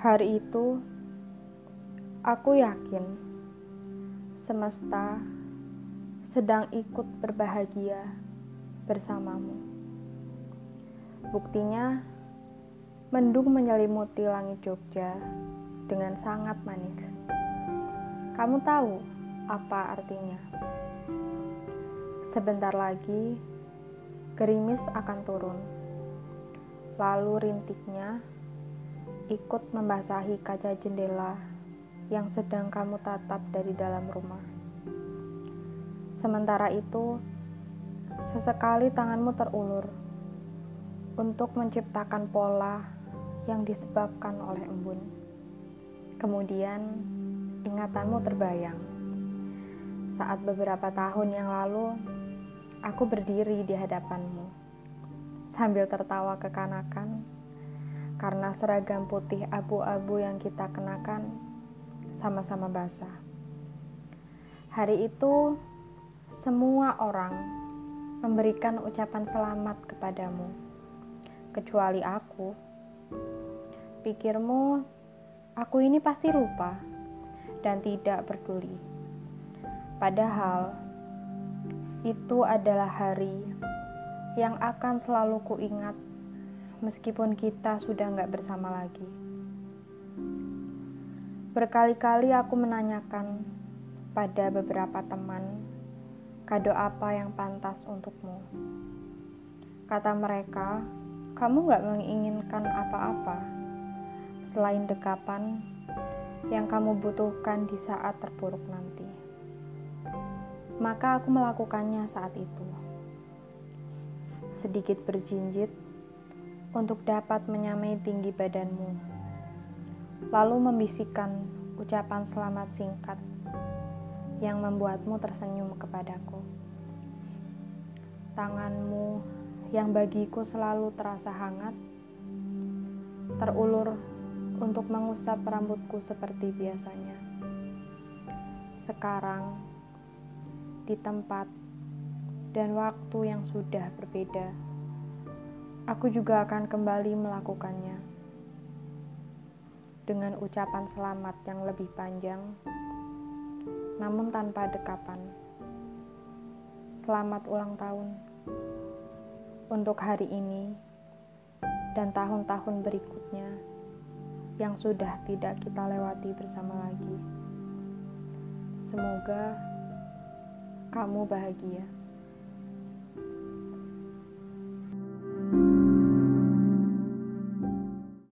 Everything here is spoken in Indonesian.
Hari itu, aku yakin semesta sedang ikut berbahagia bersamamu. Buktinya, mendung menyelimuti langit Jogja dengan sangat manis. Kamu tahu apa artinya? Sebentar lagi, gerimis akan turun. Lalu rintiknya ikut membasahi kaca jendela yang sedang kamu tatap dari dalam rumah. Sementara itu, sesekali tanganmu terulur untuk menciptakan pola yang disebabkan oleh embun. Kemudian, ingatanmu terbayang saat beberapa tahun yang lalu aku berdiri di hadapanmu sambil tertawa kekanakan karena seragam putih abu-abu yang kita kenakan sama-sama basah. Hari itu, semua orang memberikan ucapan selamat kepadamu kecuali aku. Pikirmu, aku ini pasti lupa dan tidak peduli. Padahal, itu adalah hari yang akan selalu kuingat meskipun kita sudah nggak bersama lagi. Berkali-kali aku menanyakan pada beberapa teman kado apa yang pantas untukmu. Kata mereka, kamu gak menginginkan apa-apa selain dekapan yang kamu butuhkan di saat terpuruk nanti. Maka aku melakukannya saat itu. Sedikit berjinjit untuk dapat menyamai tinggi badanmu. Lalu membisikkan ucapan selamat singkat yang membuatmu tersenyum kepadaku. Tanganmu yang bagiku selalu terasa hangat, terulur untuk mengusap rambutku seperti biasanya. Sekarang, di tempat dan waktu yang sudah berbeda, aku juga akan kembali melakukannya dengan ucapan selamat yang lebih panjang, namun tanpa dekapan. Selamat ulang tahun untuk hari ini dan tahun-tahun berikutnya yang sudah tidak kita lewati bersama lagi. Semoga kamu bahagia.